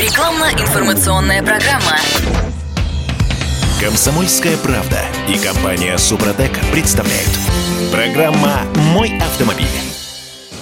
Рекламно-информационная программа. Комсомольская правда и компания Супротек представляют. Программа «Мой автомобиль».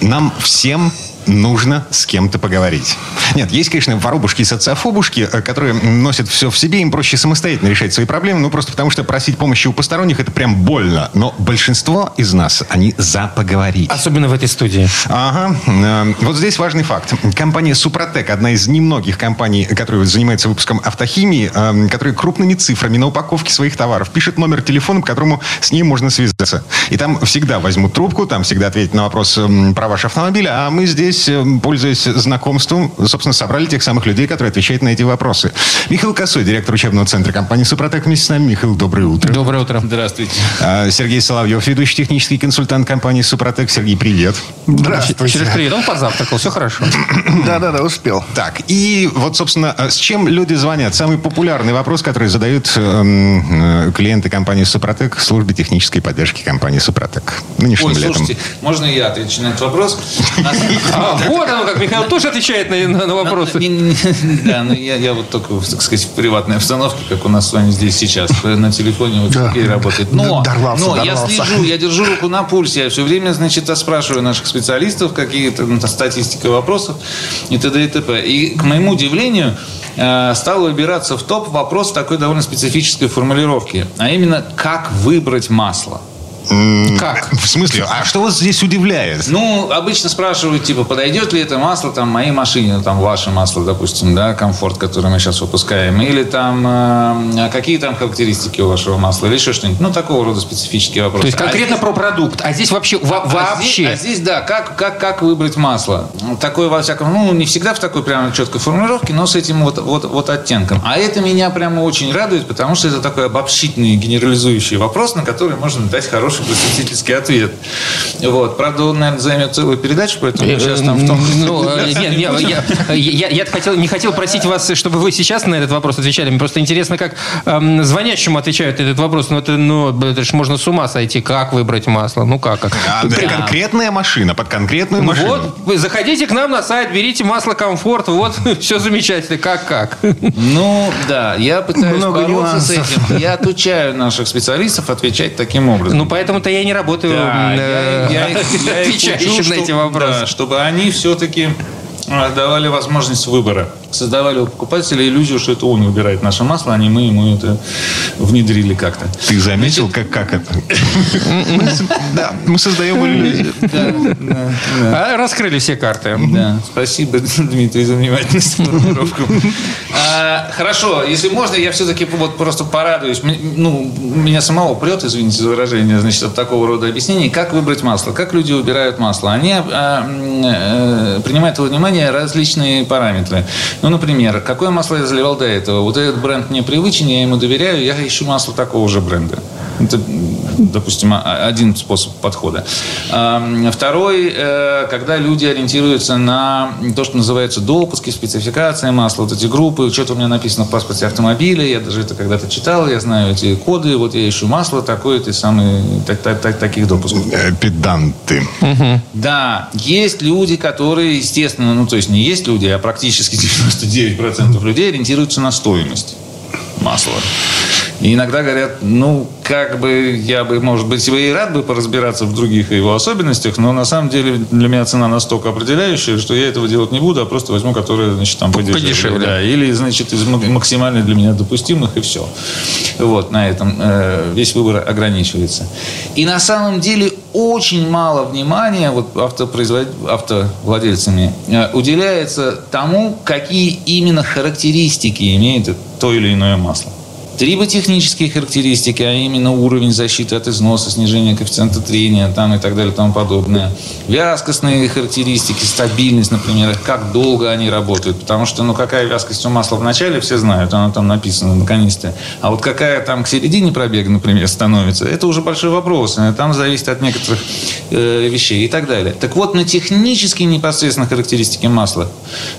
Нам всем нужно с кем-то поговорить. Нет, есть, конечно, воробушки и социофобушки, э, которые носят все в себе, им проще самостоятельно решать свои проблемы, ну просто потому что просить помощи у посторонних это прям больно. Но большинство из нас, они за поговорить. Особенно в этой студии. Ага. Э, Вот здесь важный факт. Компания Супротек, одна из немногих компаний, которая занимается выпуском автохимии, э, которая крупными цифрами на упаковке своих товаров пишет номер телефона, по которому с ним можно связаться. И там всегда возьмут трубку, там всегда ответят на вопрос м, про ваш автомобиль, а мы здесь, э, пользуясь знакомством, собственно, собрали тех самых людей, которые отвечают на эти вопросы. Михаил Косой, директор учебного центра компании Супротек, вместе с нами. Михаил, доброе утро. Доброе утро. Здравствуйте. А, Сергей Соловьев, ведущий технический консультант компании Супротек. Сергей, привет. Через привет. Он позавтракал, все хорошо. Да-да-да, успел. Так, и вот, собственно, э, с чем люди звонят? Самый популярный вопрос, который задают эм, э, клиенты компании Супротек службе технической поддержки компании Супротек. Нынешним Ой, летом. слушайте, можно я отвечу на этот вопрос? А, вот оно как, Михаил тоже отвечает на, на- на вопросы. Не- не- Да, но я, я вот только, так сказать, в приватной обстановке, как у нас с вами здесь сейчас, на телефоне вот Да. Сергей работает. Но, Дорвался, но я слежу, я держу руку на пульсе, я все время, значит, спрашиваю наших специалистов, какие-то ну, статистика вопросов и т.д. и т.п. И, к моему удивлению, э, стал выбираться в топ вопрос такой довольно специфической формулировки, а именно, как выбрать масло. Как? В смысле? А что вас здесь удивляет? Ну, обычно спрашивают, типа, подойдет ли это масло там моей машине, ну, там ваше масло, допустим, да, комфорт, который мы сейчас выпускаем, или там э, а какие там характеристики у вашего масла, или еще что-нибудь. Ну, такого рода специфические вопросы. То есть конкретно А здесь- про продукт. А здесь вообще во- а вообще. здесь, а здесь, да, как, как, как выбрать масло? Такое, во всяком, ну, не всегда в такой прямо четкой формулировке, но с этим вот, вот, вот оттенком. А это меня прямо очень радует, потому что это такой обобщительный, генерализующий вопрос, на который можно дать хороший просветительский ответ. Вот. Правда, он, наверное, займет целую передачу, поэтому сейчас там в том... Ну, э, нет, я, я, я, я хотел, не хотел просить вас, чтобы вы сейчас на этот вопрос отвечали. Мне просто интересно, как эм, звонящему отвечают на этот вопрос. Ну, это, ну, это ж можно с ума сойти. Как выбрать масло? Ну, как? как? А, да, конкретная машина под конкретную Ну машину. вот, вы заходите к нам на сайт, берите масло комфорт, вот, все замечательно. Как, как? Ну, да, я пытаюсь Много бороться с нюансов. этим. Я отучаю наших специалистов отвечать таким образом. Ну, поэтому-то я не работаю Да, э, я, я отвечающим на эти вопросы. да, чтобы они все-таки э, давали возможность выбора. Создавали у покупателя иллюзию, что это он выбирает наше масло, а не мы ему это внедрили как-то. Ты заметил, как, как это? Да, мы создаем иллюзию. Да, да, да. А, раскрыли все карты. Да, спасибо, Дмитрий, за внимательность формулировку. А, Хорошо, если можно, я все-таки вот просто порадуюсь. Ну, меня самого прет, извините за выражение, значит, от такого рода объяснений. Как выбрать масло? Как люди выбирают масло? Они а, э, принимают во внимание различные параметры. Ну, например, какое масло я заливал до этого? Вот этот бренд мне привычен, я ему доверяю, я ищу масло такого же бренда. Это, допустим, один способ подхода. Второй, э, когда люди ориентируются на то, что называется допуски, спецификация масла, вот эти группы, что-то у меня написано в паспорте автомобиля, я даже это когда-то читал, я знаю эти коды, вот я ищу масло такое-то, самый, так- так- так- таких допусков. Э, Педанты. Да, есть люди, которые, естественно, ну то есть не есть люди, а практически 99% людей ориентируются на стоимость масла. И иногда говорят, ну, как бы я бы, может быть, и рад бы поразбираться в других его особенностях, но на самом деле для меня цена настолько определяющая, что я этого делать не буду, а просто возьму, которое, значит, там подешевле. Подешевле. Да, или, значит, из максимально для меня допустимых, и все. Вот, на этом э, весь выбор ограничивается. И на самом деле очень мало внимания вот автопроизвод... автовладельцами э, уделяется тому, какие именно характеристики имеет то или иное масло. Триботехнические характеристики, а именно уровень защиты от износа, снижение коэффициента трения там, и так далее и тому подобное. Вязкостные характеристики, стабильность, например, как долго они работают. Потому что, ну, какая вязкость у масла в начале, все знают, она там написана на канистре. А вот какая там к середине пробега, например, становится, это уже большой вопрос. Там зависит от некоторых э, вещей и так далее. Так вот, на технические непосредственно характеристики масла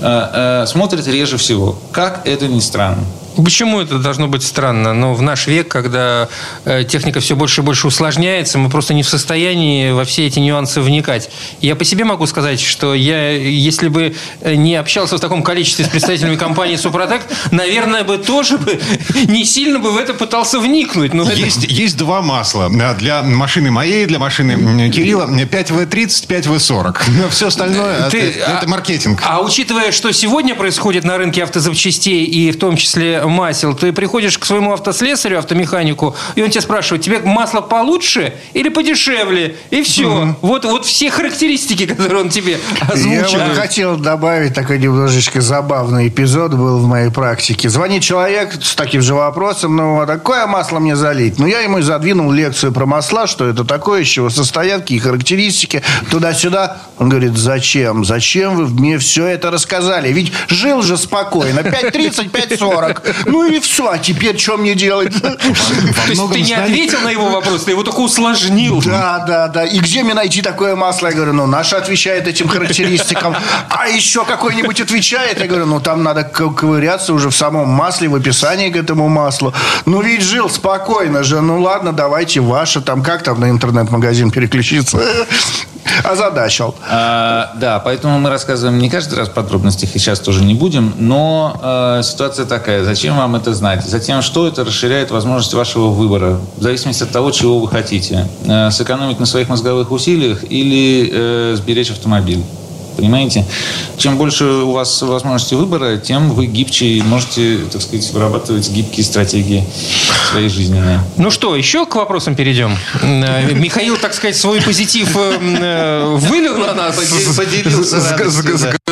э, э, смотрят реже всего. Как это ни странно. Почему это должно быть странно? Но в наш век, когда э, техника все больше и больше усложняется, мы просто не в состоянии во все эти нюансы вникать. Я по себе могу сказать, что я, если бы не общался в таком количестве с представителями компании Супротек, наверное, бы тоже бы не сильно бы в это пытался вникнуть. Но есть, это... есть два масла. Для машины моей, для машины Кирилла 5В30, 5В40. Но все остальное Ты, это, а, это маркетинг. А учитывая, что сегодня происходит на рынке автозапчастей и в том числе масел, ты приходишь к своему автослесарю, автомеханику, и он тебя спрашивает, тебе масло получше или подешевле? И все. Угу. Вот, вот все характеристики, которые он тебе озвучил. Я бы хотел добавить такой немножечко забавный эпизод был в моей практике. Звонит человек с таким же вопросом, ну, а какое масло мне залить? Ну, я ему задвинул лекцию про масла, что это такое, из чего состоят, какие характеристики, туда-сюда. Он говорит, зачем? Зачем вы мне все это рассказали? Ведь жил же спокойно. 5.30, 5.40. Ну и все. А теперь что мне делать? То есть ты не ответил на его вопрос, ты его только усложнил. Да, да, да. И где мне найти такое масло? Я говорю, ну, наше отвечает этим характеристикам. А еще какой-нибудь отвечает? Я говорю, ну, там надо ковыряться уже в самом масле, в описании к этому маслу. Ну, ведь жил спокойно же. Ну, ладно, давайте ваше. Там как там на интернет-магазин переключиться? озадачил. А, да, поэтому мы рассказываем не каждый раз подробностях, и сейчас тоже не будем, но э, ситуация такая. Зачем вам это знать? Затем, что это расширяет возможность вашего выбора, в зависимости от того, чего вы хотите. Э, сэкономить на своих мозговых усилиях или э, сберечь автомобиль. Понимаете? Чем больше у вас возможностей выбора, тем вы гибче и можете, так сказать, вырабатывать гибкие стратегии своей жизненной. Ну что, еще к вопросам перейдем. Э, Михаил, так сказать, свой позитив э, вылил на нас. Поделился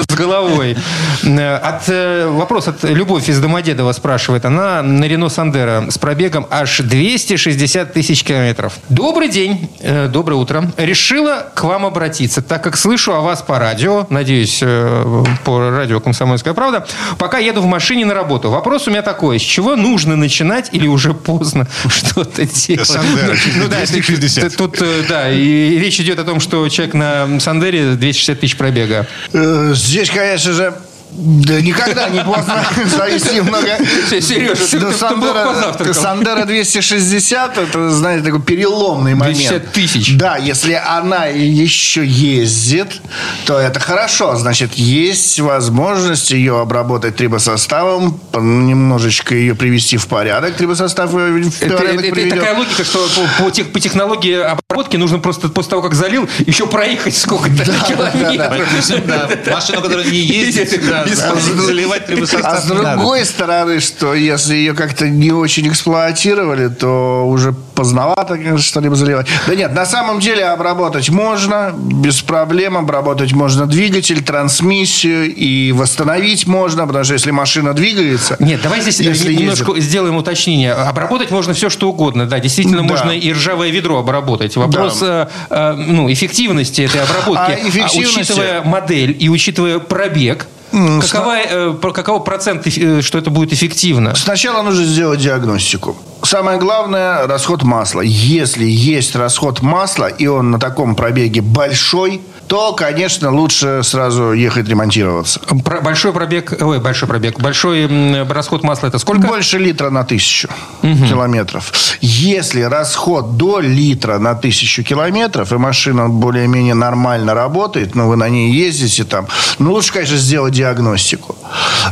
с головой. От, вопрос от Любовь из Домодедова спрашивает. Она на Рено Сандера с пробегом аж 260 тысяч километров. Добрый день, доброе утро. Решила к вам обратиться, так как слышу о вас по радио надеюсь, э, по радио «Комсомольская правда», пока еду в машине на работу. Вопрос у меня такой, с чего нужно начинать или уже поздно что-то делать? Сандера, ну, да, 260. Тут, э, да, и речь идет о том, что человек на Сандере 260 тысяч пробега. Э, здесь, конечно же, да никогда не поздно завести много. Сережа, ты, Сандера, Сандера 260, это, знаете, такой переломный момент. 260 тысяч. Да, если она еще ездит, то это хорошо. Значит, есть возможность ее обработать трибосоставом, немножечко ее привести в порядок. Трибосостав в порядок это, это, такая логика, что по, по, тех, по технологии обработки нужно просто после того, как залил, еще проехать сколько-то да, километров. Да, да, да. Машину, которая не ездит, заливать А с другой стороны, что если ее как-то не очень эксплуатировали, то уже поздновато, конечно, что-либо заливать. Да нет, на самом деле обработать можно, без проблем обработать можно двигатель, трансмиссию и восстановить можно, потому что если машина двигается... Нет, давай здесь если немножко ездит... сделаем уточнение. Обработать можно все, что угодно. Да, действительно, да. можно и ржавое ведро обработать. Вопрос да. э, э, ну, эффективности этой обработки. А, эффективности... а учитывая модель и учитывая пробег, Какова, э, какого процента, э, что это будет эффективно? Сначала нужно сделать диагностику. Самое главное – расход масла. Если есть расход масла, и он на таком пробеге большой, то, конечно, лучше сразу ехать ремонтироваться. Про большой пробег, ой, большой пробег, большой расход масла – это сколько? Больше литра на тысячу угу. километров. Если расход до литра на тысячу километров, и машина более-менее нормально работает, но вы на ней ездите там, ну, лучше, конечно, сделать диагностику.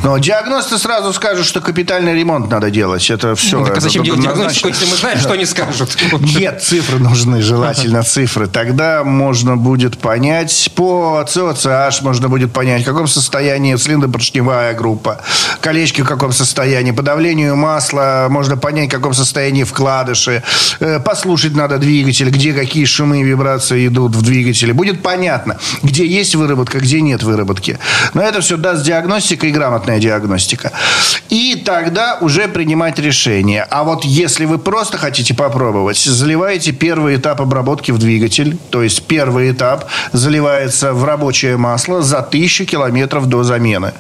Но диагносты сразу скажут, что капитальный ремонт надо делать. Это все. Ну, так а зачем делать диагностику, если мы знаем, что они скажут? Нет, цифры нужны, желательно цифры. Тогда можно будет понять, по ЦОЦH можно будет понять, в каком состоянии цилиндропоршневая группа, колечки в каком состоянии, по давлению масла можно понять, в каком состоянии вкладыши, э, послушать надо двигатель, где какие шумы и вибрации идут в двигателе. Будет понятно, где есть выработка, где нет выработки. Но это все даст диагностика и грамотная диагностика. И тогда уже принимать решение. А вот если вы просто хотите попробовать, заливаете первый этап обработки в двигатель, то есть первый этап заливается в рабочее масло за тысячу километров до замены.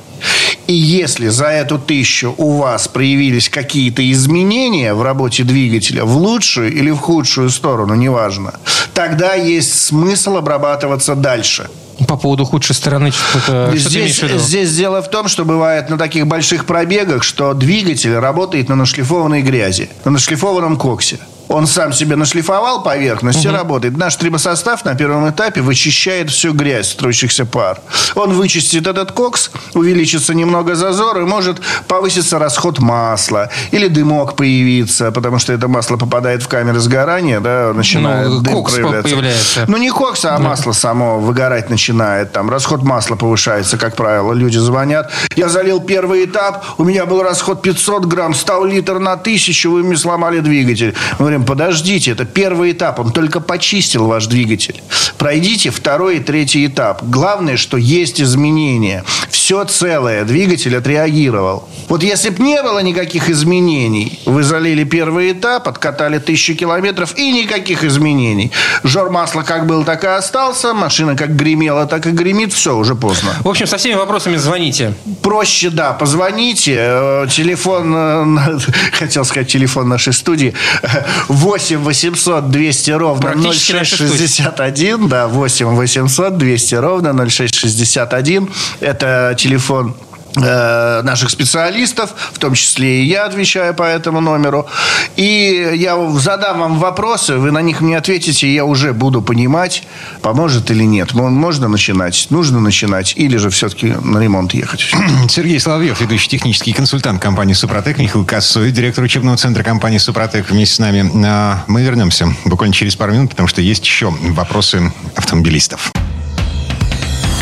И если за эту тысячу у вас проявились какие-то изменения в работе двигателя в лучшую или в худшую сторону, неважно, тогда есть смысл обрабатываться дальше – По поводу худшей стороны, что-то, что Здесь, виду? здесь дело в том, что бывает на таких больших пробегах, что двигатель работает на нашлифованной грязи, на нашлифованном коксе. Он сам себе нашлифовал поверхность и работает. Наш трибосостав на первом этапе вычищает всю грязь, строящихся пар. Он вычистит этот кокс, увеличится немного зазор и может повыситься расход масла. Или дымок появиться, потому что это масло попадает в камеры сгорания, да, начинает Ну, дым кокс проявляться. появляется. Ну, не кокс, а масло само выгорать начинает. Там расход масла повышается, как правило. Люди звонят. Я залил первый этап, у меня был расход 500 грамм, стал литр на тысячу, вы мне сломали двигатель. Мы говорим, подождите, это первый этап, он только почистил ваш двигатель. Пройдите второй и третий этап. Главное, что есть изменения. Все целое, двигатель отреагировал. Вот если бы не было никаких изменений, вы залили первый этап, откатали тысячу километров и никаких изменений. Жор масла как был, так и остался. Машина как гремела, так и гремит. Все, уже поздно. В общем, со всеми вопросами звоните. Проще, да, позвоните. Э, Телефон, э, хотел сказать, телефон нашей студии. 8 800 200 ровно Практически наша студия. 0661. Да, 8 800 200 ровно 0661. Это телефон э, наших специалистов, в том числе и я отвечаю по этому номеру. И я задам вам вопросы, вы на них мне ответите, и я уже буду понимать, поможет или нет. Мо- Можно начинать, нужно начинать, или же все-таки на ремонт ехать. Сергей Соловьев, ведущий технический консультант компании «Супротек», Михаил Косой, директор учебного центра компании «Супротек» вместе с нами. А, Мы вернемся буквально через пару минут, потому что есть еще вопросы автомобилистов.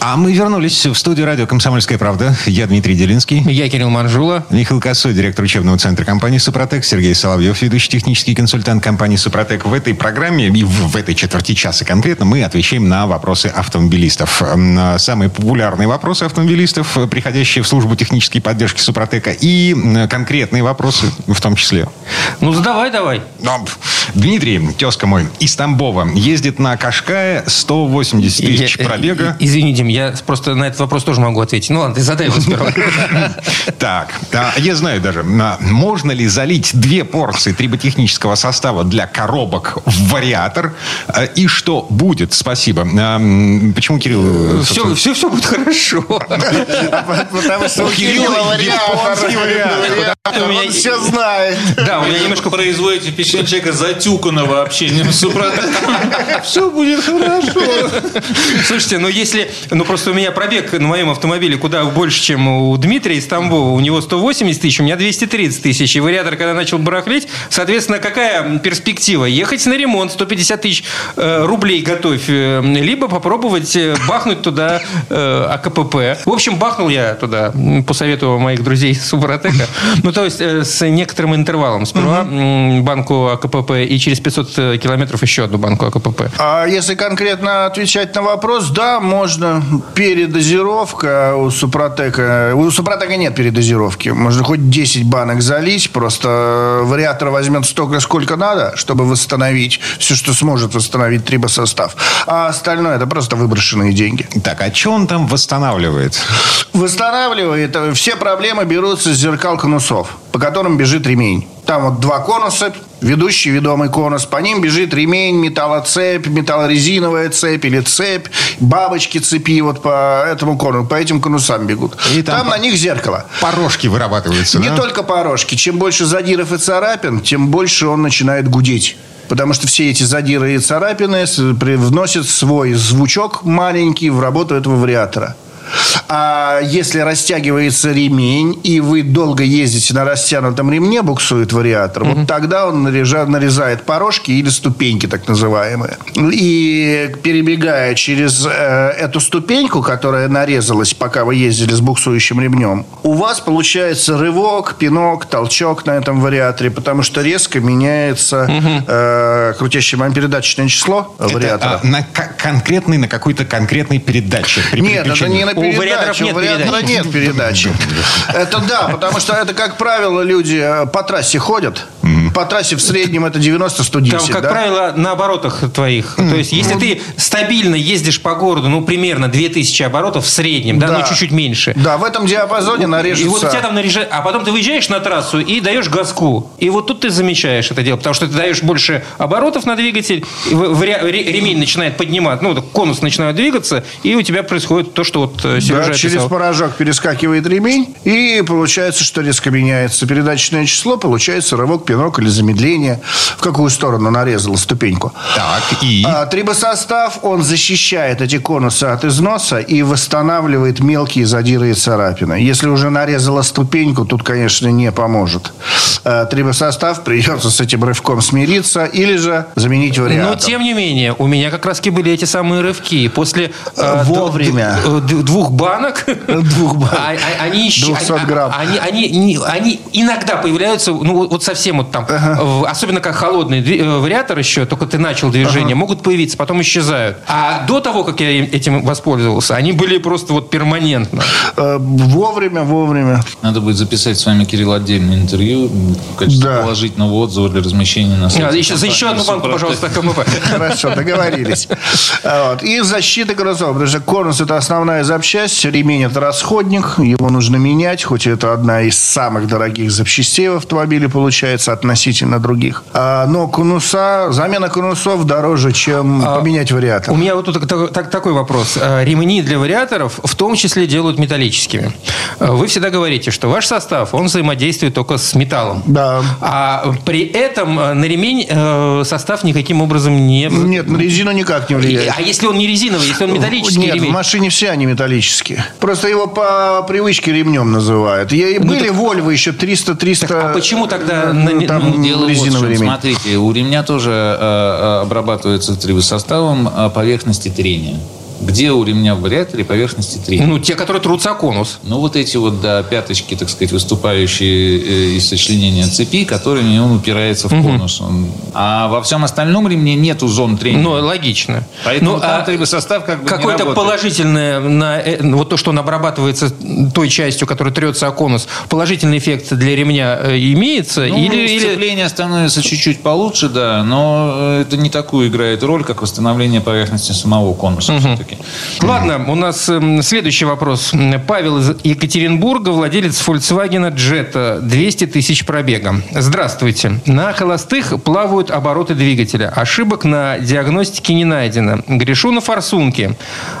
А мы вернулись в студию радио «Комсомольская правда». Я Дмитрий Делинский. Я Кирилл Манжула. Михаил Косой, директор учебного центра компании «Супротек», Сергей Соловьев, ведущий технический консультант компании «Супротек». В этой программе и в, этой четверти часа конкретно мы отвечаем на вопросы автомобилистов. А, Самые популярные вопросы автомобилистов, приходящие в службу технической поддержки «Супротека», и конкретные вопросы в том числе. Ну, задавай давай. Дмитрий, тезка мой, из Тамбова, ездит на Кашкае 180 тысяч э, пробега. и- Извини, Дим, я просто на этот вопрос тоже могу ответить. Ну ладно, ты задай его сперва. Так, а, я знаю даже, а, можно ли залить две порции триботехнического состава для коробок в вариатор? А, И что будет? Спасибо. Почему Кирилл... Все, все, все будет хорошо. Потому что у Кирилла вариатор. Он все знает. Да, у меня немножко производите впечатление человека затюканного общением с. Все будет хорошо. Слушайте, ну если... Ну просто у меня пробег на моем автомобиле куда больше, чем у Дмитрия из Тамбова. У него 180 тысяч, у меня 230 тысяч. И вариатор, когда начал барахлить, соответственно, какая перспектива? Ехать на ремонт, 150 тысяч э, рублей готовь. э, Либо попробовать э, бахнуть туда АКПП. В общем, бахнул я туда по совету моих друзей с. Ну, то есть с некоторым интервалом. Сперва банку АКПП и через 500 километров еще одну банку АКПП. А если конкретно отвечать на вопрос, да, можно. Передозировка у Супротека. У Супротека нет передозировки. Можно хоть 10 банок залить, просто вариатор возьмет столько, сколько надо, чтобы восстановить все, что сможет восстановить трибосостав. А остальное это просто выброшенные деньги. Так, а что он там восстанавливает? Восстанавливает. э, Все проблемы берутся с зеркал конусов, по которым бежит ремень. Там вот два конуса, ведущий, ведомый конус. По ним бежит ремень, металлоцепь, металлорезиновая цепь или цепь, бабочки цепи вот по этому конусу, по этим конусам бегут. И там там на них зеркало. Порожки вырабатываются, Не да? только порожки. Чем больше задиров и царапин, тем больше он начинает гудеть. Потому что все эти задиры и царапины вносят свой звучок маленький в работу этого вариатора. А если растягивается ремень, и вы долго ездите на растянутом ремне, буксует вариатор, вот тогда он нарезает порожки или ступеньки, так называемые. И перебегая через э, эту ступеньку, которая нарезалась, пока вы ездили с буксующим ремнем, у вас получается рывок, пинок, толчок на этом вариаторе, потому что резко меняется э, крутящее передаточное число Это, вариатора. а, на ко- конкретный, на какой-то конкретный передатчик. при Нет, это не на У вариаторов нет У вариатора передачи. нет передачи. Это да, потому что это, как правило, люди э, по трассе ходят, по трассе в среднем это 90-110, Там, как да? правило, на оборотах твоих. То есть, если ты стабильно ездишь по городу, ну, примерно 2000 оборотов в среднем, да, Да. ну, чуть-чуть меньше. Да, в этом диапазоне нарежется... И вот у тебя там наряжает, а потом ты выезжаешь на трассу и даешь газку. И вот тут ты замечаешь это дело, потому что ты даешь больше оборотов на двигатель, ремень начинает поднимать, ну, конус начинает двигаться, и у тебя происходит то, что вот э, Сережа Да, через порожок перескакивает ремень, и получается, что резко меняется передаточное число, получается рывок, пинок или замедление, в какую сторону нарезала ступеньку. Так, и... А, трибосостав, он защищает эти конусы от износа и восстанавливает мелкие задиры и царапины. Если уже нарезала ступеньку, тут, конечно, не поможет. А, трибосостав придется с этим рывком смириться или же заменить вариатор. Но, тем не менее, у меня как раз были эти самые рывки. После э, Вовремя. д- д- двух банок, Двух банок. а- а- они, ищ- 200 они- грамм. Они, они, они иногда появляются, ну вот совсем вот там, в- особенно как холодный дви- э, вариатор еще, только ты начал движение, могут появиться, потом исчезают. А до того, как я им- этим воспользовался, они были просто вот перманентно. Э, вовремя, вовремя. Надо будет записать с вами, Кирилл, отдельное интервью в качестве Да. положительного отзыва для размещения на сайте. А, еще, за еще одну банку, «Супротек». пожалуйста, КМП. Хорошо, договорились. А, Вот. И защита конусов. Потому что конус – это основная запчасть, ремень – это расходник, его нужно менять, хоть это одна из самых дорогих запчастей в автомобиле получается относительно других. А, но конуса, замена конусов дороже, чем поменять вариатор. У меня вот тут так- так- такой вопрос. Э, Ремни для вариаторов в том числе делают металлическими. Э, Вы всегда говорите, что ваш состав, он взаимодействует только с металлом. Да. А при этом э, на ремень э, состав никаким образом не... Нет, на резину никак не влияет. А если он не резиновый, если он металлический Нет, ремень? в машине все они металлические. Просто его по привычке ремнем называют. И были Вольво еще 300-300... Ну, а почему тогда на- ну, там Дело вот резиновый чем. ремень. Смотрите, у ремня тоже э, э, обрабатывается трибосоставом э, поверхности трения. Где у ремня в вариаторе поверхности трения? Ну, те, которые трутся о конус. Ну, вот эти вот, да, пяточки, так сказать, выступающие э, из сочленения цепи, которыми он упирается в конус. Он- А во всем остальном ремне нету зон трения. Ну, логично. Поэтому Ну, там а трибосостав как бы Какое-то положительное, на, э, вот то, что он обрабатывается той частью, которая трется о конус, положительный эффект для ремня э, имеется? Ну, или, или- сцепление становится чуть-чуть получше, да, но это не такую играет роль, как восстановление поверхности самого конуса все-таки. Ладно, у нас эм, следующий вопрос. Павел из Екатеринбурга, владелец Volkswagen Jetta, 200 тысяч пробега. Здравствуйте. На холостых плавают обороты двигателя. Ошибок на диагностике не найдено. Грешу на форсунке.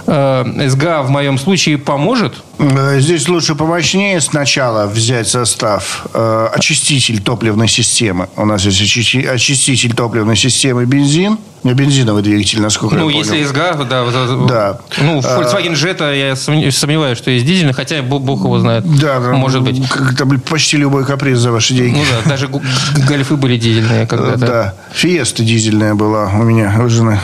Э, СГА в моем случае поможет? Э, Здесь лучше помощнее сначала взять состав э, очиститель топливной системы. У нас есть очисти- очиститель топливной системы бензин. Не, Бензиновый двигатель, насколько Ну, я понял. если СГА, да. Да. Ну, А, Volkswagen Jetta я сомне- сомневаюсь, что есть дизельный, хотя бог, его знает. Да, да, Может быть. как-то почти любой каприз за ваши деньги. Ну да, даже гольфы были дизельные когда-то. Да, фиеста дизельная была у меня, у жены.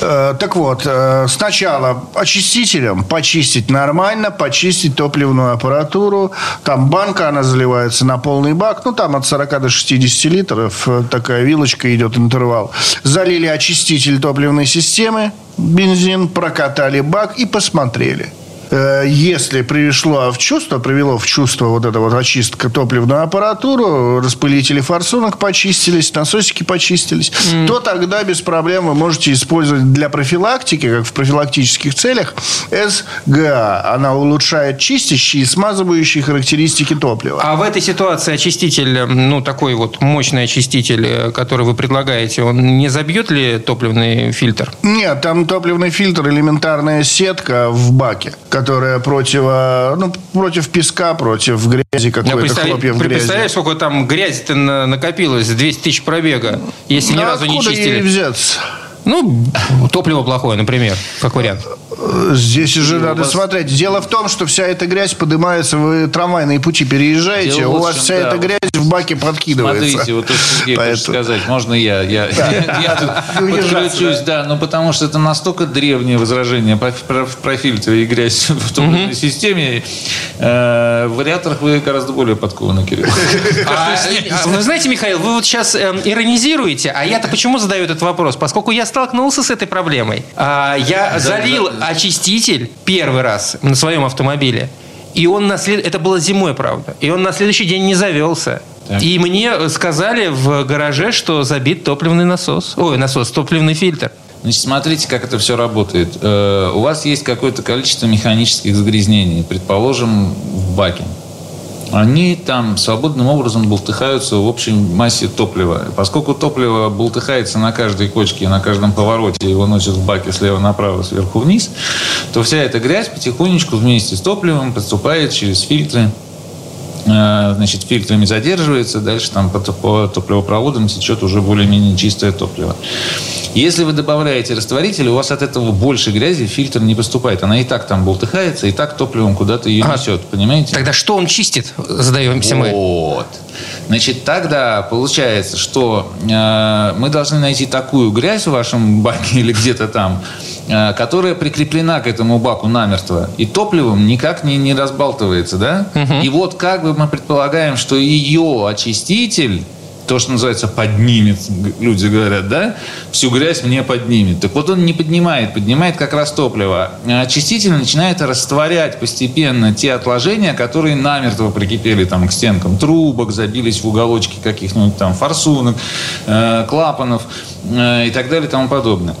Э, так вот, э, сначала очистителем почистить нормально, почистить топливную аппаратуру. Там банка, она заливается на полный бак. Ну, там от 40 до 60 литров. э, Такая вилочка идет интервал. Залили очиститель топливной системы, бензин, прокатали бак и посмотрели. Э, Если пришло в чувство, привело в чувство вот эта вот очистка топливную аппаратуру, распылители форсунок почистились, насосики почистились, то тогда без проблем вы можете использовать для профилактики, как в профилактических целях, СГА. Она улучшает чистящие и смазывающие характеристики топлива. А в этой ситуации очиститель, ну, такой вот мощный очиститель, который вы предлагаете, он не забьет ли топливный фильтр? Нет, там топливный фильтр, элементарная сетка в баке, которая против, ну, против песка, против грязи, Я какой-то представляю- хлопьев грязи. Представляешь, сколько там грязи-то на- накопилось, 200 тысяч пробега, если ни Ну, разу не чистили? взяться? Ну, топливо плохое, например, как вариант. Здесь уже надо вас- смотреть. Дело в том, что вся эта грязь поднимается, вы трамвайные пути переезжаете, Дело у вас вся да. эта грязь в баке подкидывается. Смотрите, вот то, что Сергей хочет Поэтому- сказать, можно я? Я, я тут Удержаться, подключусь, да, ну потому что это настолько древнее возражение про, про, про фильтры и грязь в топливной системе. Э, в вариаторах вы гораздо более подкованы, Кирилл. А, а, Вы знаете, Михаил, вы вот сейчас эм, иронизируете, а я-то почему задаю этот вопрос? Поскольку я столкнулся с этой проблемой. А, я залил очиститель первый раз на своем автомобиле. И он на след... Это было зимой, правда. И он на следующий день не завелся. И мне сказали в гараже, что забит топливный насос. Ой, насос, топливный фильтр. Значит, смотрите, как это все работает. Э, у вас есть какое-то количество механических загрязнений, предположим, в баке. Они там свободным образом болтыхаются в общей массе топлива. Поскольку топливо болтыхается на каждой кочке, на каждом повороте, его носят в баке слева направо, сверху вниз, то вся эта грязь потихонечку вместе с топливом поступает через фильтры значит, фильтрами задерживается, дальше там по, по топливопроводам течет уже более-менее чистое топливо. Если вы добавляете растворитель, у вас от этого больше грязи, фильтр не поступает. Она и так там болтыхается, и так топливом куда-то ее а, несет, понимаете? Тогда что он чистит, задаемся мы. Вот. Значит, тогда получается, что э, мы должны найти такую грязь в вашем баке или где-то там, э, которая прикреплена к этому баку намертво и топливом никак не, не разбалтывается, да? Угу. И вот как бы мы предполагаем, что ее очиститель то, что называется, поднимет, люди говорят, да, всю грязь мне поднимет. Так вот он не поднимает, поднимает как раз топливо. А очиститель начинает растворять постепенно те отложения, которые намертво прикипели там к стенкам трубок, забились в уголочки каких-нибудь там форсунок, э, клапанов э, и так далее и тому подобное.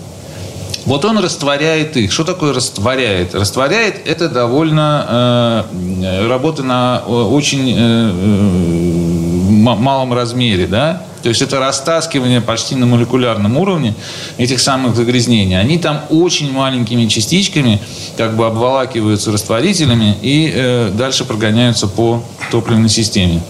Вот он растворяет их. Что такое растворяет? Растворяет это довольно э, работа на э, очень э, малом размере, да? То есть это растаскивание почти на молекулярном уровне этих самых загрязнений. Они там очень маленькими частичками как бы обволакиваются растворителями и э, дальше прогоняются по топливной системе.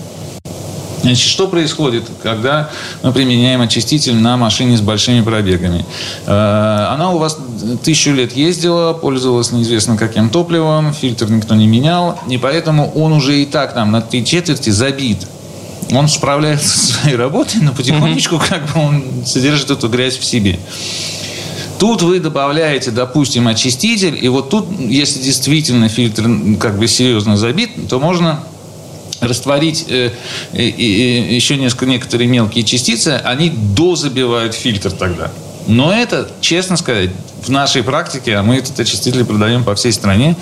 Значит, что происходит, когда мы применяем очиститель на машине с большими пробегами? Э, она у вас тысячу лет ездила, пользовалась неизвестно каким топливом, фильтр никто не менял, и поэтому он уже и так там на три четверти забит. Он справляется со своей работой, но потихонечку как бы он содержит эту грязь в себе. Тут вы добавляете, допустим, очиститель, и вот тут, если действительно фильтр как бы серьезно забит, то можно растворить э, и, и, еще несколько, некоторые мелкие частицы, они дозабивают фильтр тогда. Но это, честно сказать, в нашей практике, а мы этот очиститель продаем по всей стране,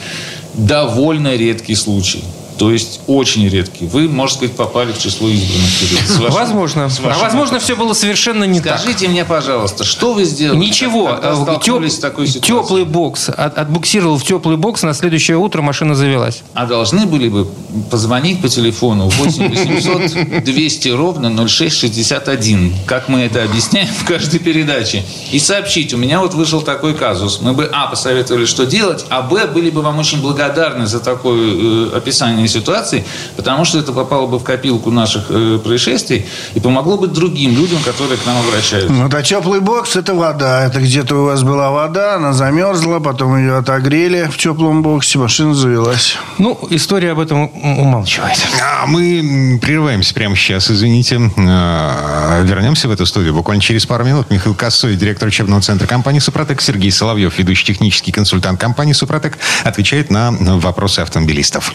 довольно редкий случай. То есть очень редкий. Вы, можно сказать, попали в число избранных. Вашим, возможно. А возможно, все было совершенно не Скажите так. Скажите мне, пожалуйста, что вы сделали? Ничего. Когда Теп... с такой Теплый бокс. От, отбуксировал в теплый бокс, на следующее утро машина завелась. А должны были бы позвонить по телефону 8 800 200 ровно 0661, как мы это объясняем в каждой передаче, и сообщить, у меня вот вышел такой казус. Мы бы, а, посоветовали, что делать, а, б, были бы вам очень благодарны за такое э, описание ситуации, потому что это попало бы в копилку наших э, происшествий и помогло бы другим людям, которые к нам обращаются. Ну, да, теплый бокс – это вода. Это где-то у вас была вода, она замерзла, потом ее отогрели в теплом боксе, машина завелась. Ну, история об этом умалчивает. А мы прерываемся прямо сейчас, извините. А, вернемся в эту студию буквально через пару минут. Михаил Косой, директор учебного центра компании «Супротек», Сергей Соловьев, ведущий технический консультант компании «Супротек», отвечает на вопросы автомобилистов.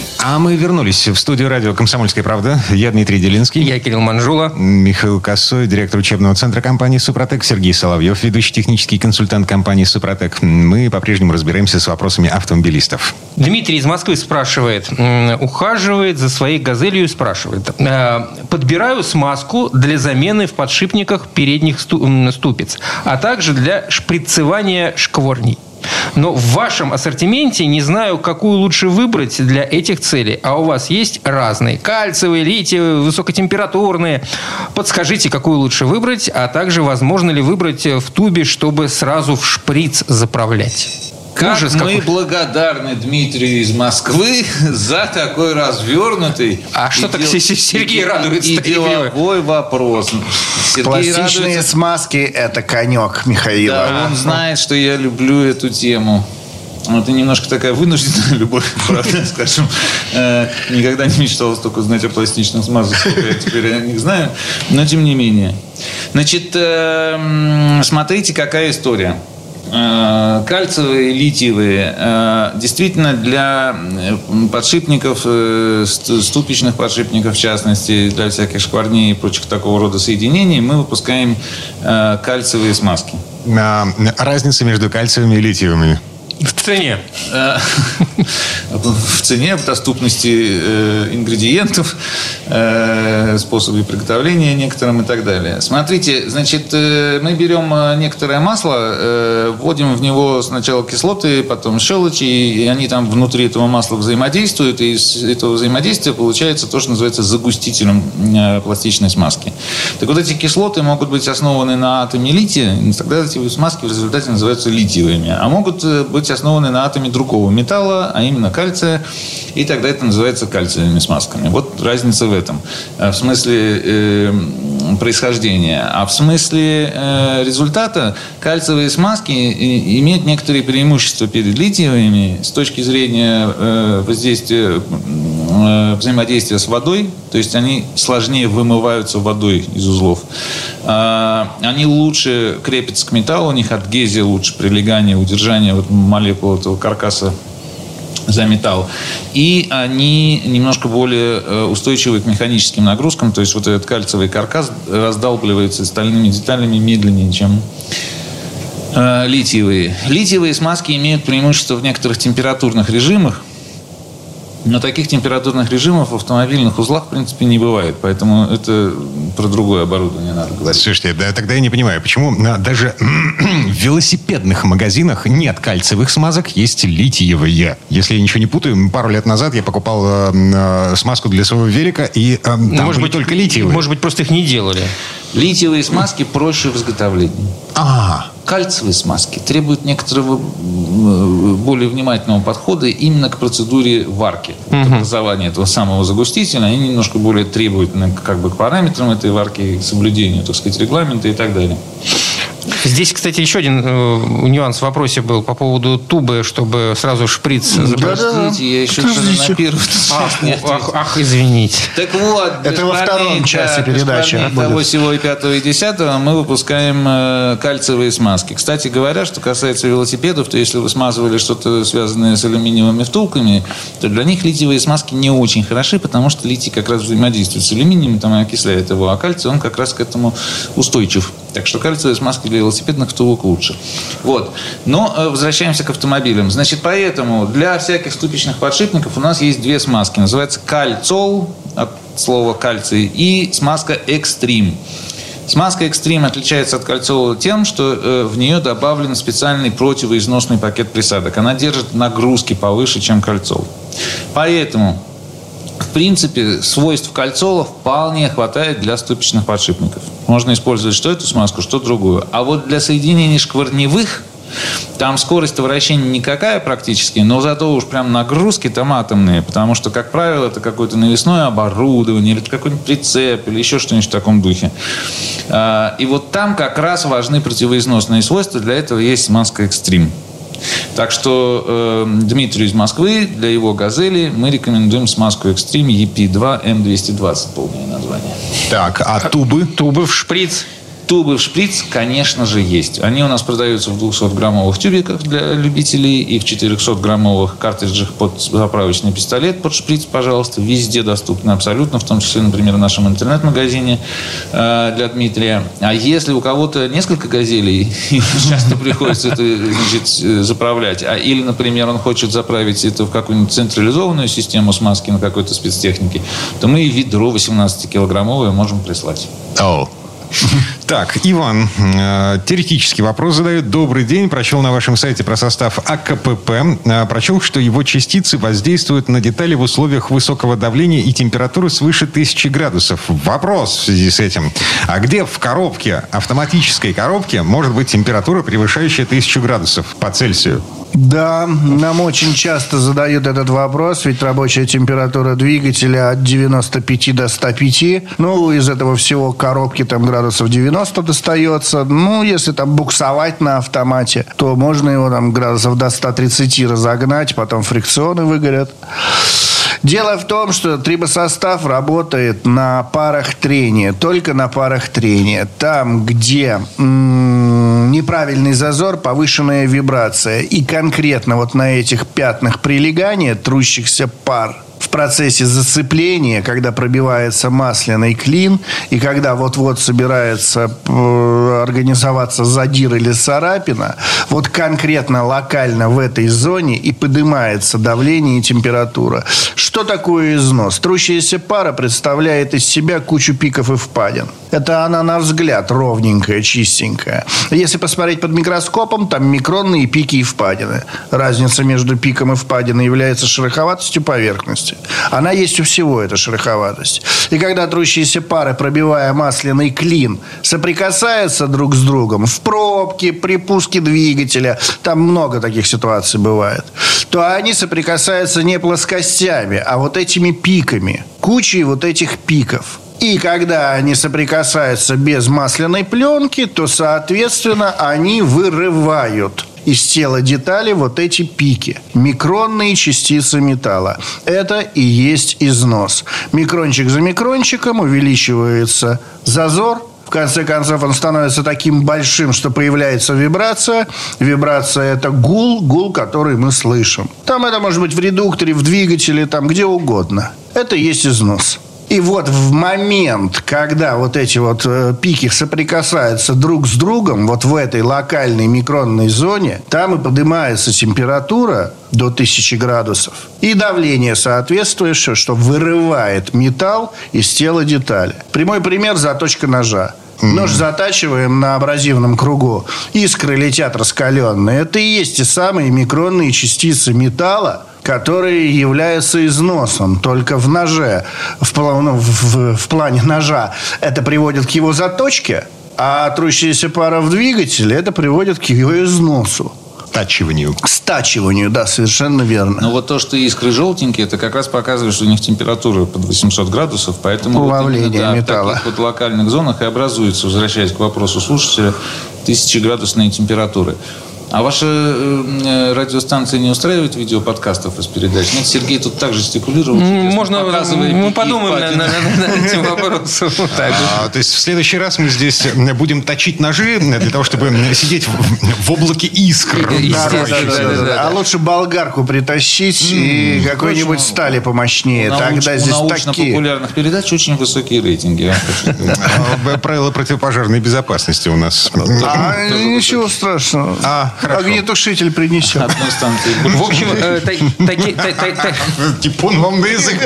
А мы вернулись в студию радио «Комсомольская правда». Я Дмитрий Делинский. Я Кирилл Манжула. Михаил Косой, директор учебного центра компании «Супротек». Сергей Соловьев, ведущий технический консультант компании «Супротек». Мы по-прежнему разбираемся с вопросами автомобилистов. Дмитрий из Москвы спрашивает. Ухаживает за своей «Газелью» и спрашивает. «Э, подбираю смазку для замены в подшипниках передних ступиц, а также для шприцевания шкворней. Но в вашем ассортименте не знаю, какую лучше выбрать для этих целей. А у вас есть разные. Кальциевые, литиевые, высокотемпературные. Подскажите, какую лучше выбрать, а также возможно ли выбрать в тубе, чтобы сразу в шприц заправлять. Как Ужас мы какой. благодарны Дмитрию из Москвы за такой развернутый... А что так дел... Сергей радуется? И деловой вопрос. Сергей Пластичные радуется... смазки – это конек Михаила. Да, он знает, что я люблю эту тему. Это немножко такая вынужденная любовь, правда, скажем. Э, никогда не мечтал столько знать о пластичных смазках, сколько я теперь о них знаю. Но тем не менее. Значит, э, смотрите, какая история. Э, кальциевые, литиевые, э, действительно для подшипников, э, ступичных подшипников, в частности, для всяких шкварней и прочих такого рода соединений, мы выпускаем кальциевые смазки. А разница между кальциевыми и литиевыми? В цене. Э, в цене, в доступности э, ингредиентов, э, способе приготовления некоторым и так далее. Смотрите, значит, мы берем некоторое масло, вводим в него сначала кислоты, потом щелочи, и они там внутри этого масла взаимодействуют, и из этого взаимодействия получается то, что называется загустителем пластичной смазки. Так вот, эти кислоты могут быть основаны на атоме лития, тогда эти смазки в результате называются литиевыми, а могут быть основаны на атоме другого металла, а именно кальция, и тогда это называется кальциевыми смазками. Вот разница в этом. Э, в смысле э, происхождения. А в смысле э, результата кальциевые смазки имеют некоторые преимущества перед литиевыми с точки зрения э, воздействия, взаимодействия с водой, то есть они сложнее вымываются водой из узлов. Э, они лучше крепятся к металлу, у них адгезия лучше, прилегание, удержание вот молекул этого каркаса за металл. И они немножко более э, устойчивы к механическим нагрузкам. То есть вот этот кальциевый каркас раздалбливается стальными деталями медленнее, чем э, литиевые. Литиевые смазки имеют преимущество в некоторых температурных режимах. Но таких температурных режимов в автомобильных узлах, в принципе, не бывает. Поэтому это про другое оборудование надо говорить. Слушайте, да, тогда я не понимаю, почему даже в велосипедных магазинах нет кальциевых смазок, есть литиевые. Если я ничего не путаю, пару лет назад я покупал э, э, смазку для своего велика, и э, там ну, может быть, только литиевые. Может быть, просто их не делали. Литиевые смазки проще в изготовлении. А, кальциевые смазки требуют некоторого более внимательного подхода именно к процедуре варки. Угу. Образования этого самого загустителя. Они немножко более требовательны как бы к параметрам этой варки, к соблюдению, так сказать, регламента и так далее. Здесь, кстати, еще один э, нюанс в вопросе был по поводу тубы, чтобы сразу шприц... Да, да, я еще что-то на ах, ах, ах, извините. Так вот, это во втором часе передачи. того, всего и пятого, и десятого мы выпускаем э, кальциевые смазки. Кстати говоря, что касается велосипедов, то если вы смазывали что-то связанное с алюминиевыми втулками, то для них литиевые смазки не очень хороши, потому что литий как раз взаимодействует с алюминием, там и окисляет его, а кальций, он как раз к этому устойчив. Так что кальциевые смазки для велосипедных втулок лучше. Вот. Но э, возвращаемся к автомобилям. Значит, поэтому для всяких ступичных подшипников у нас есть две смазки. Называется кальцол, от слова кальций, и смазка экстрим. Смазка экстрим отличается от кальцола тем, что э, в нее добавлен специальный противоизносный пакет присадок. Она держит нагрузки повыше, чем кальцол. Поэтому в принципе, свойств кальцола вполне хватает для ступичных подшипников. Можно использовать что эту смазку, что другую. А вот для соединений шкварневых там скорость вращения никакая практически, но зато уж прям нагрузки там атомные, потому что, как правило, это какое-то навесное оборудование, или какой-нибудь прицеп, или еще что-нибудь в таком духе. А, и вот там как раз важны противоизносные свойства, для этого есть смазка экстрим. Так что э, Дмитрию из Москвы для его «Газели» мы рекомендуем смазку Extreme EP2 M220, полное название. Так, а тубы? Тубы в шприц. Тубы в шприц, конечно же, есть. Они у нас продаются в 200-граммовых тюбиках для любителей и в 400-граммовых картриджах под заправочный пистолет под шприц, пожалуйста. Везде доступны абсолютно, в том числе, например, в нашем интернет-магазине э, для Дмитрия. А если у кого-то несколько газелей, часто приходится это значит, заправлять, а, или, например, он хочет заправить это в какую-нибудь централизованную систему смазки на какой-то спецтехнике, то мы ведро 18-килограммовое можем прислать. Oh. Так, Иван, э, теоретический вопрос задает. Добрый день. Прочел на вашем сайте про состав АКПП. Э, прочел, что его частицы воздействуют на детали в условиях высокого давления и температуры свыше 1000 градусов. Вопрос в связи с этим. А где в коробке, автоматической коробке, может быть температура, превышающая 1000 градусов по Цельсию? Да, нам очень часто задают этот вопрос, ведь рабочая температура двигателя от 95 до 105. Ну, из этого всего коробки там градусов 90 достается. Ну, если там буксовать на автомате, то можно его там градусов до 130 разогнать, потом фрикционы выгорят. Дело в том, что трибосостав работает на парах трения, только на парах трения. Там, где неправильный зазор, повышенная вибрация. И конкретно вот на этих пятнах прилегания трущихся пар – в процессе зацепления, когда пробивается масляный клин, и когда вот-вот собирается э, организоваться задир или царапина, вот конкретно локально в этой зоне и поднимается давление и температура. Что такое износ? Трущаяся пара представляет из себя кучу пиков и впадин. Это она, на взгляд, ровненькая, чистенькая. Если посмотреть под микроскопом, там микронные пики и впадины. Разница между пиком и впадиной является шероховатостью поверхности. Она есть у всего, эта шероховатость. И когда трущиеся пары, пробивая масляный клин, соприкасаются друг с другом в пробке, при пуске двигателя, там много таких ситуаций бывает, то они соприкасаются не плоскостями, а вот этими пиками, кучей вот этих пиков. И когда они соприкасаются без масляной пленки, то, соответственно, они вырывают из тела детали вот эти пики. Микронные частицы металла. Это и есть износ. Микрончик за микрончиком увеличивается зазор, в конце концов, он становится таким большим, что появляется вибрация. Вибрация – это гул, гул, который мы слышим. Там это может быть в редукторе, в двигателе, там где угодно. Это и есть износ. И вот в момент, когда вот эти вот э, пики соприкасаются друг с другом, вот в этой локальной микронной зоне, там и поднимается температура до 1000 градусов. И давление соответствующее, что вырывает металл из тела детали. Прямой пример – заточка ножа. Нож затачиваем на абразивном кругу. Искры летят раскаленные. Это и есть те самые микронные частицы металла, которые являются износом. Только в ноже, в, ну, в, в плане ножа, это приводит к его заточке, а трущаяся пара в двигателе это приводит к его износу. Стачиванию. К стачиванию, да, совершенно верно. Но вот то, что искры желтенькие, это как раз показывает, что у них температура под 800 градусов, поэтому Плавление вот именно, да, металла. в таких вот локальных зонах и образуется, возвращаясь к вопросу слушателя, тысячеградусные температуры. А ваша э, радиостанция не устраивает видеоподкастов из передач? Нет, Сергей тут также стикулировал. Можно, мы подумаем на, на, на, на этим вопросом. Вот так. А, то есть в следующий раз мы здесь будем точить ножи для того, чтобы сидеть в, в облаке искр. Короче, да, да, да. А лучше болгарку притащить и какой-нибудь точно. стали помощнее. Тогда у здесь такие. научно-популярных передач очень высокие рейтинги. А, Правила противопожарной безопасности у нас. А, ничего страшного. А, хорошо. Огнетушитель принесет. Одной станции. В общем, э, Типун вам на язык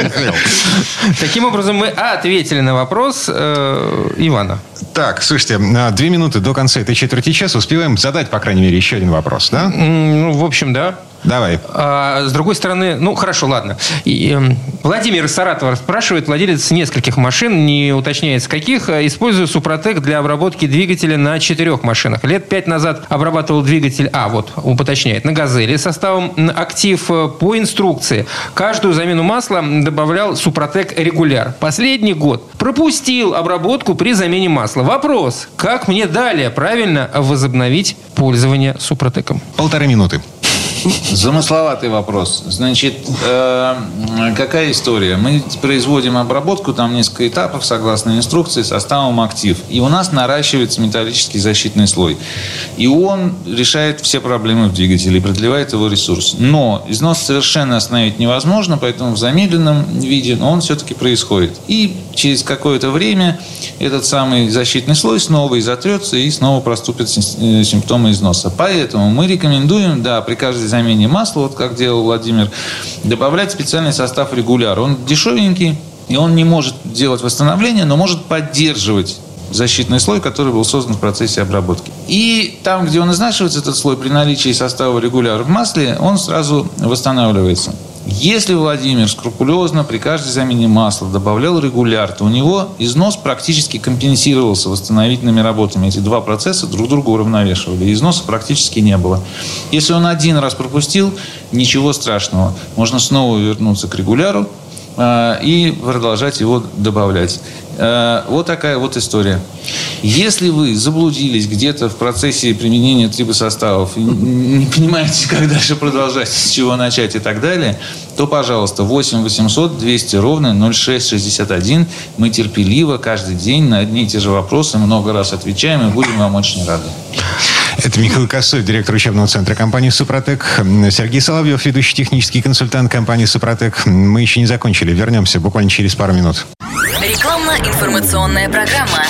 таким образом мы ответили на вопрос э, Ивана. Так, слушайте, на две минуты до конца этой четверти часа успеваем задать, по крайней мере, еще один вопрос, да? Ну, в общем, да. Давай. А, с другой стороны, ну хорошо, ладно. И, эм, Владимир из Саратова спрашивает, владелец нескольких машин, не уточняется каких, а, использую Супротек для обработки двигателя на четырех машинах. Лет пять назад обрабатывал двигатель, а вот, он уточняет, на «Газели» составом «Актив» э, по инструкции. Каждую замену масла добавлял Супротек регуляр. Последний год пропустил обработку при замене масла. Вопрос, как мне далее правильно возобновить пользование Супротеком? Полторы минуты. Замысловатый вопрос. Значит, э, какая история? Мы производим обработку, там несколько этапов, согласно инструкции, составом актив. И у нас наращивается металлический защитный слой. И он решает все проблемы в двигателе продлевает его ресурс. Но износ совершенно остановить невозможно, поэтому в замедленном виде он все-таки происходит. И через какое-то время этот самый защитный слой снова изотрется и снова проступят э, симптомы износа. Поэтому мы рекомендуем, да, при каждой замене масла, вот как делал Владимир, добавлять специальный состав регуляр. Он дешевенький, и он не может делать восстановление, но может поддерживать защитный слой, который был создан в процессе обработки. И там, где он изнашивается, этот слой, при наличии состава регуляр в масле, он сразу восстанавливается. Если Владимир скрупулезно при каждой замене масла добавлял регуляр, то у него износ практически компенсировался восстановительными работами. Эти два процесса друг друга уравновешивали. Износа практически не было. Если он один раз пропустил, ничего страшного. Можно снова вернуться к регуляру, и продолжать его добавлять. Э, Вот такая вот история. Если вы заблудились где-то в процессе применения трибосоставов не понимаете, как дальше продолжать, с чего начать и так далее, то, пожалуйста, 8 800 200 ровно 0661. Мы терпеливо каждый день на одни и те же вопросы много раз отвечаем и будем вам очень рады. Это Михаил Косой, директор учебного центра компании «Супротек». Сергей Соловьев, ведущий технический консультант компании «Супротек». Мы еще не закончили. Вернемся буквально через пару минут. Рекламно-информационная программа.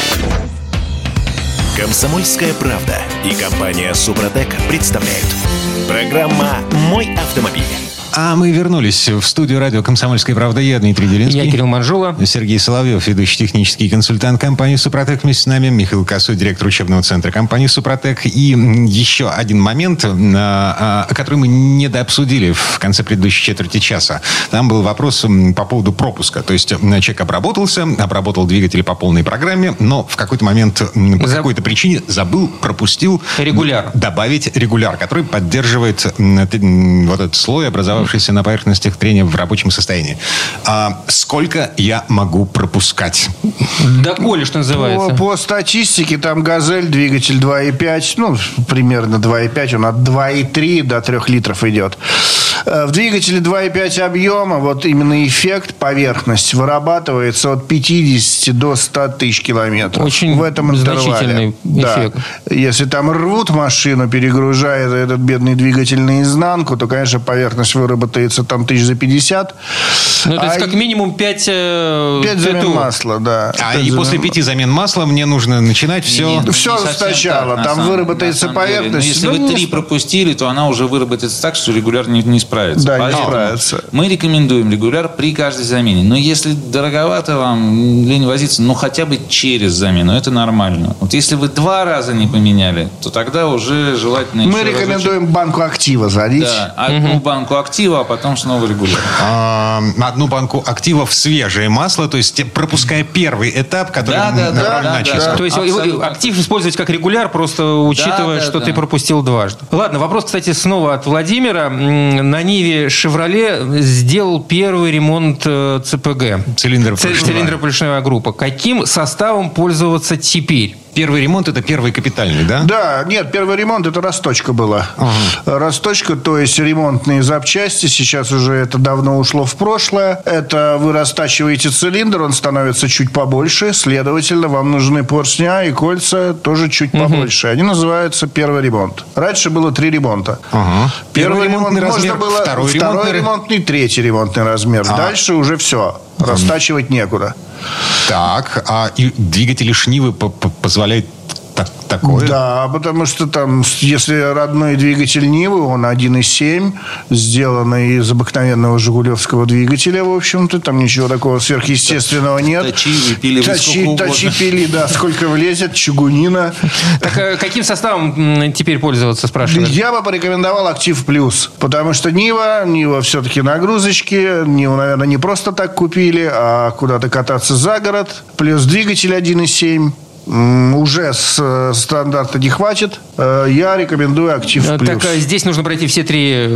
Комсомольская правда и компания «Супротек» представляют. Программа «Мой автомобиль». А мы вернулись в студию радио «Комсомольская правда». Я Дмитрий Делинский. Я Кирилл Манжула. Сергей Соловьев, ведущий технический консультант компании «Супротек». Вместе с нами Михаил Косой, директор учебного центра компании «Супротек». И еще один момент, а, а, который мы недообсудили в конце предыдущей четверти часа. Там был вопрос по поводу пропуска. То есть человек обработался, обработал двигатель по полной программе, но в какой-то момент по За- какой-то причине забыл, пропустил Регуляр. добавить регуляр, который поддерживает вот этот слой, образовавшийся на поверхностях трения в рабочем состоянии. А сколько я могу пропускать? Да коли, что По, называется. по статистике там «Газель» двигатель 2,5, ну, примерно 2,5, он от 2,3 до 3 литров идет. Э, В двигателе 2,5 объема вот именно эффект, поверхность вырабатывается от 50 до 100 тысяч километров. Очень в этом интервале. значительный Да. эффект. Если там рвут машину, перегружая этот бедный двигатель наизнанку, то, конечно, поверхность выработается там тысяч за 50. Ну, то есть А как минимум 5 Пять замен масла, да. А и замен после масла. пяти замен масла мне нужно начинать все... Не, ну, Всё не совсем сначала, на там самом- выработается самом деле. поверхность. Но если Ну, вы не три сп- пропустили, то она уже выработается так, что регуляр не, не справится. Да, не Поэтому справится. Мы рекомендуем регуляр при каждой замене. Но если дороговато вам, лень возиться, ну хотя бы через замену, это нормально. Вот если вы два раза не поменяли, то тогда уже желательно Мы еще рекомендуем банку актива залить. разочек. Да, одну банку актива, а потом снова регуляр. а, одну банку активов свежее масло, то есть пропуская первый этап, который Да, да, да, направлен да. То есть его- Абсолютно. актив использовать как регуляр, просто учитывая, да, что да. ты пропустил дважды. Ладно, вопрос, кстати, снова от Владимира. На Ниве «Шевроле» сделал первый ремонт э, ЦПГ. Цилиндр Ц- поршневая. Цилиндропоршневая группа. Каким составом пользоваться теперь? Первый ремонт это первый капитальный, да? Да, нет, первый ремонт это расточка была. Расточка, то есть ремонтные запчасти. Сейчас уже это давно ушло в прошлое. Это вы растачиваете цилиндр, он становится чуть побольше. Следовательно, вам нужны поршня и кольца тоже чуть побольше. Они называются первый ремонт. Раньше было три ремонта. Ага. Первый, Первый ремонт ремонтный можно размер, было второй второй ремонтный- ремонтный, третий ремонтный размер. Дальше уже все. Растачивать некуда. Так, а и двигатели Шнивы по- по- позволяют так- такое? Да, потому что там, если родной двигатель Нивы, он 1.7, сделанный из обыкновенного жигулевского двигателя, в общем-то, там ничего такого сверхъестественного нет. Точи, выпили вы Точи, точи пили, да, сколько влезет, чугунина. Так э, каким составом теперь пользоваться, спрашивают? Я бы порекомендовал Актив Плюс, потому что Нива, Нива все-таки нагрузочки, Ниву, наверное, не просто так купили, а куда-то кататься за город. Плюс двигатель 1.7. Уже с э, стандарта не хватит. Э, Я рекомендую Актив Э, Плюс. Так здесь нужно пройти все три...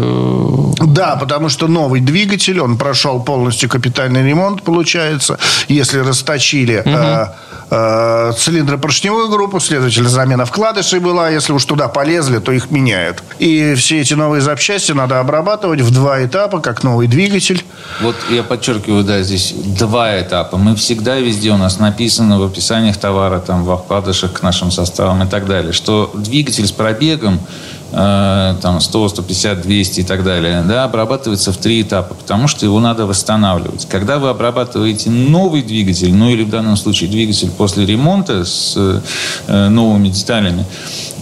Да, потому что новый двигатель, он прошел полностью капитальный ремонт, получается. Если расточили э, э, цилиндропоршневую группу, следовательно, замена вкладышей была. Если уж туда полезли, то их меняют. И все эти новые запчасти надо обрабатывать в два этапа, как новый двигатель. Вот я подчеркиваю, да, здесь два этапа. Мы всегда везде у нас написано в описаниях товара, там, в вкладышах к нашим составам и так далее, что двигатель с пробегом э, там 100, 150, 200 и так далее, да, обрабатывается в три этапа, потому что его надо восстанавливать. Когда вы обрабатываете новый двигатель, ну или в данном случае двигатель после ремонта с э, новыми деталями,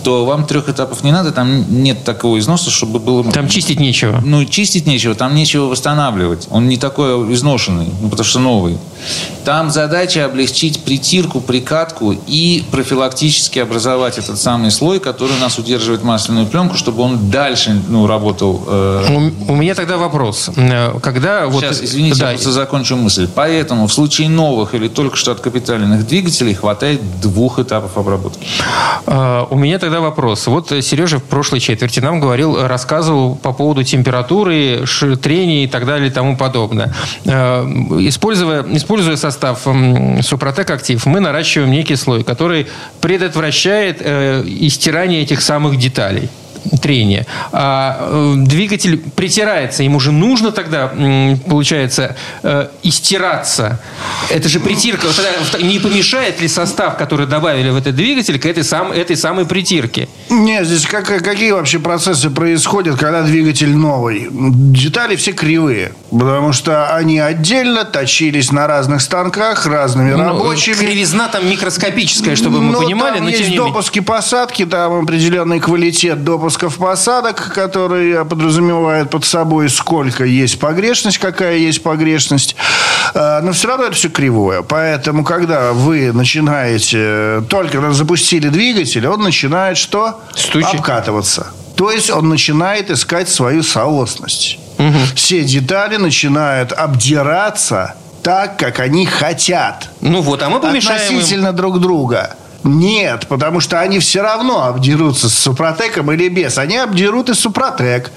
то вам трех этапов не надо, там нет такого износа, чтобы было... Там чистить нечего. Ну, чистить нечего, там нечего восстанавливать. Он не такой изношенный, ну, потому что новый. Там задача облегчить притирку, прикатку и профилактически образовать этот самый слой, который нас удерживает масляную пленку, чтобы он дальше ну, работал. э, У, у меня тогда вопрос. Э, Когда вот... Сейчас, извините, да, я просто закончу мысль. Поэтому в случае новых или только что откапитальных двигателей хватает двух этапов обработки. Э, У меня тогда вопрос. Вот э, Сережа в прошлой четверти нам говорил, рассказывал по поводу температуры, трения и так далее и тому подобное. Э, Используя, используя состав Супротек Актив, мы наращиваем некий слой, который предотвращает э, истирание этих самых деталей. Трение. А э, двигатель притирается, ему же нужно тогда, получается, э, истираться. Это же притирка. Не помешает ли состав, который добавили в этот двигатель, к этой, сам, этой самой притирке? Нет, здесь как, какие вообще процессы происходят, когда двигатель новый? Детали все кривые, потому что они отдельно точились на разных станках, разными Ну, рабочими. Кривизна там микроскопическая, чтобы мы Ну, понимали, там но есть не менее. допуски посадки, там определенный квалитет допусков посадок, который подразумевает под собой, сколько есть погрешность, какая есть погрешность. А, Но все равно это все кривое. Поэтому, когда вы начинаете, только запустили двигатель, он начинает что? Стучит. Обкатываться. То есть он начинает искать свою соосность. Все детали начинают обдираться так, как они хотят Ну вот, а мы помешаем им. относительно друг друга. Нет, потому что они все равно обдерутся с Супротеком или без. Они обдерут и Супротек.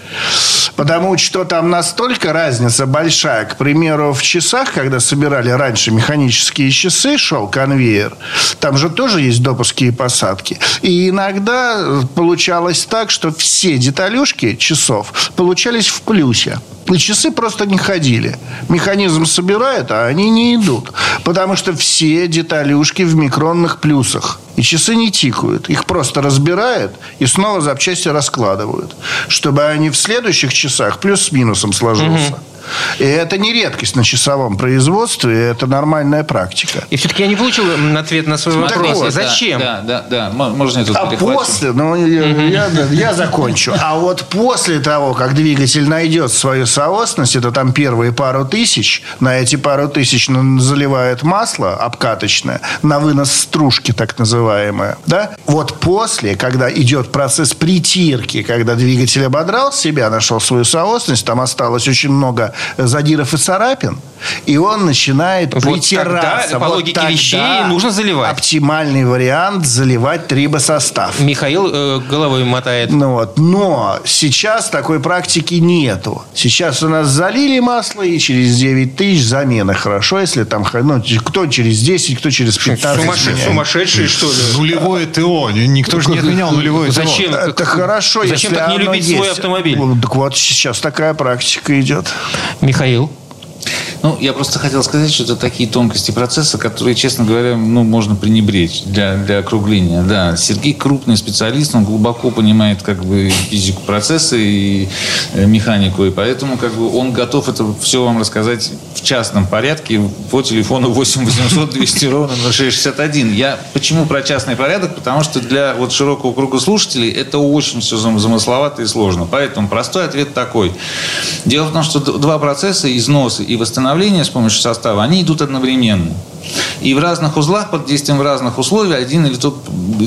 Потому что там настолько разница большая. К примеру, в часах, когда собирали раньше механические часы, шел конвейер, там же тоже есть допуски и посадки. И иногда получалось так, что все деталюшки часов получались в плюсе. И часы просто не ходили. Механизм собирает, а они не идут. Потому что все деталюшки в микронных плюсах. И часы не тикают. Их просто разбирают и снова запчасти раскладывают. Чтобы они в следующих часах плюс с минусом сложился. И это не редкость на часовом производстве, это нормальная практика. И все-таки я не получил ответ на свой Смотри, вопрос. да, Зачем? Да, да, да. Можно я тут А перехвачу? после, ну, я, я- я закончу. А вот после того, как двигатель найдет свою соосность, это там первые пару тысяч, на эти пару тысяч ну, заливает масло обкаточное, на вынос стружки так называемое, да? Вот после, когда идет процесс притирки, когда двигатель ободрал себя, нашел свою соосность, там осталось очень много задиров и царапин, и он начинает Вот притираться. тогда, по логике тогда вещей, нужно заливать. Оптимальный вариант заливать трибосостав. Михаил э, головой мотает. Ну вот. Но сейчас такой практики нету. Сейчас у нас залили масло, и через 9 тысяч замена. Хорошо, если там ну, кто через 10, кто через 15 Сумасшедшие, сумасшедшие, что ли? Нулевое ТО. Никто же не отменял нулевое ТО. Зачем? Это хорошо, Зачем если так не любить есть. свой автомобиль? Ну, Так вот, сейчас такая практика идет. Михаил. Ну, я просто хотел сказать, что это такие тонкости процесса, которые, честно говоря, ну, можно пренебречь для, для округления. Да, Сергей крупный специалист, он глубоко понимает как бы физику процесса и э, механику, и поэтому как бы он готов это все вам рассказать в частном порядке по телефону 8 800 200 ровно 0661. Я почему про частный порядок? Потому что для вот широкого круга слушателей это очень все зам- замысловато и сложно. Поэтому простой ответ такой. Дело в том, что два процесса, износы и восстановление с помощью состава, они идут одновременно. И в разных узлах, под действием в разных условиях, один или тот,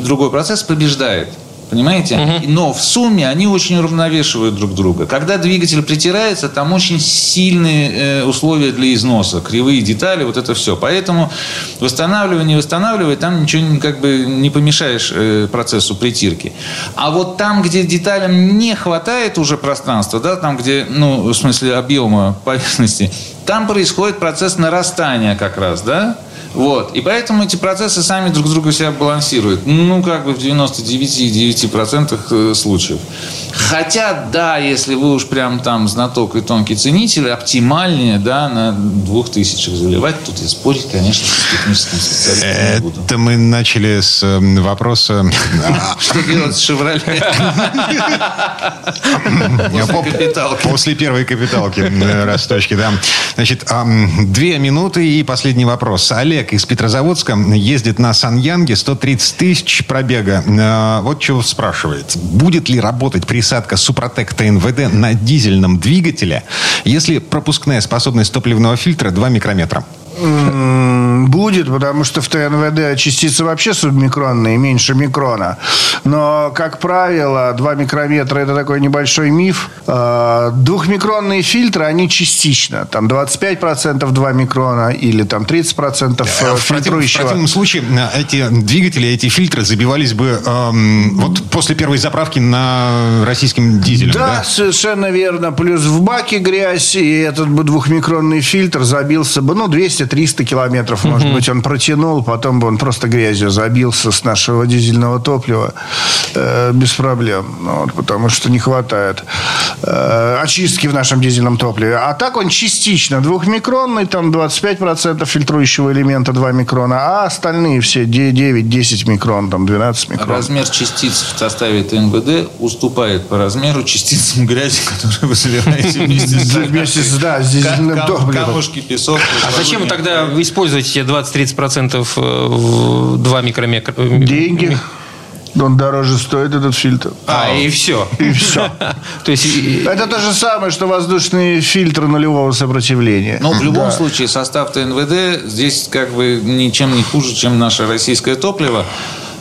другой процесс побеждает. Понимаете? И- Но в сумме они очень уравновешивают друг друга. Когда двигатель притирается, там очень сильные э, условия для износа, кривые детали, вот это все. Поэтому восстанавливая, не восстанавливая, там ничего как бы не помешаешь э, процессу притирки. А вот там, где деталям не хватает уже пространства, да, там, где, ну, в смысле объема поверхности, там происходит процесс нарастания как раз, да? Вот. И поэтому эти процессы сами друг друга себя балансируют. Ну, как бы в 99,9% э, случаев. Хотя, да, если вы уж прям там знаток и тонкий ценитель, оптимальнее, да, на двух тысячах заливать. Тут я спорить, конечно, с техническим специалистом не буду. Это мы начали с э, вопроса... Что делать с «Шевроле»? После поп- капиталки. После первой капиталки э, росточки, да. Значит, две минуты и последний вопрос. Олег из Петрозаводска ездит на Саньянге, 130 тысяч пробега. Э, Вот чего спрашивает. Будет ли работать присадка Супротек ТНВД на дизельном двигателе, если пропускная способность топливного фильтра 2 микрометра? Будет, потому что в ТНВД частицы вообще субмикронные, меньше микрона. Но, как правило, 2 микрометра – это такой небольшой миф. А, Двухмикронные фильтры, они частично. Там 25% 2 микрона или там 30% Э, В против- в фильтрующего. противном случае э, эти двигатели, эти фильтры забивались бы эм, вот после первой заправки на российским дизелем, Да, да? совершенно верно. Плюс в баке грязь, и этот бы двухмикронный фильтр забился бы, ну, 200 200-300 километров, может быть, он протянул, потом бы он просто грязью забился с нашего дизельного топлива э, без проблем. Ну, вот, потому что не хватает э, очистки в нашем дизельном топливе. А так он частично двухмикронный, там 25% фильтрующего элемента 2 микрона, а остальные все 9-10 микрон, там 12 микрон. Размер частиц в составе ТНВД уступает по размеру частицам грази, которые вы собираете вместе с Вместе с, да, с дизельным топливом. Камушки, песок. А зачем тогда вы используете те 20-30% э, в 2 микрометра? Деньги. Он дороже стоит, этот фильтр. А, и все. И все. То есть... Это то же самое, что воздушные фильтры нулевого сопротивления. Но Ну, в любом Да. случае состав ТНВД здесь как бы ничем не хуже, чем наше российское топливо.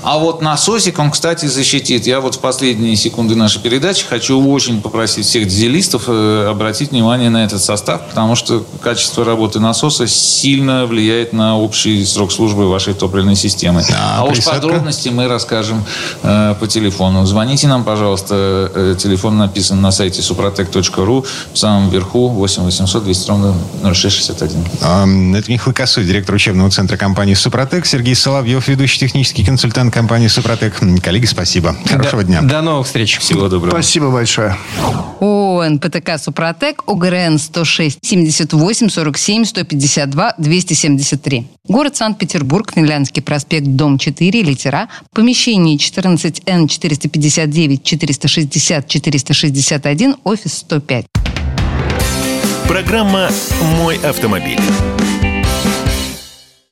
А вот насосик он, кстати, защитит. Я вот в последние секунды нашей передачи хочу очень попросить всех дизелистов э, обратить внимание на этот состав, потому что качество работы насоса сильно влияет на общий срок службы вашей топливной системы. А, уж присадка? подробности мы расскажем э, по телефону. Звоните нам, пожалуйста. Э, телефон написан на сайте suprotec.ru в самом верху 8 800 200 ровно 0661. Эм, Это Михаил Косой, директор учебного центра компании «Супротек». Сергей Соловьев, ведущий технический консультант компании «Супротек». Коллеги, спасибо. Хорошего До- дня. До новых встреч. Всего доброго. Спасибо большое. ООО НПТК «Супротек», ОГРН 106 78 47 152 273. Город Санкт-Петербург, Финляндский проспект, дом 4, литера, помещение 14Н 459 460 461, офис 105. Программа «Мой автомобиль».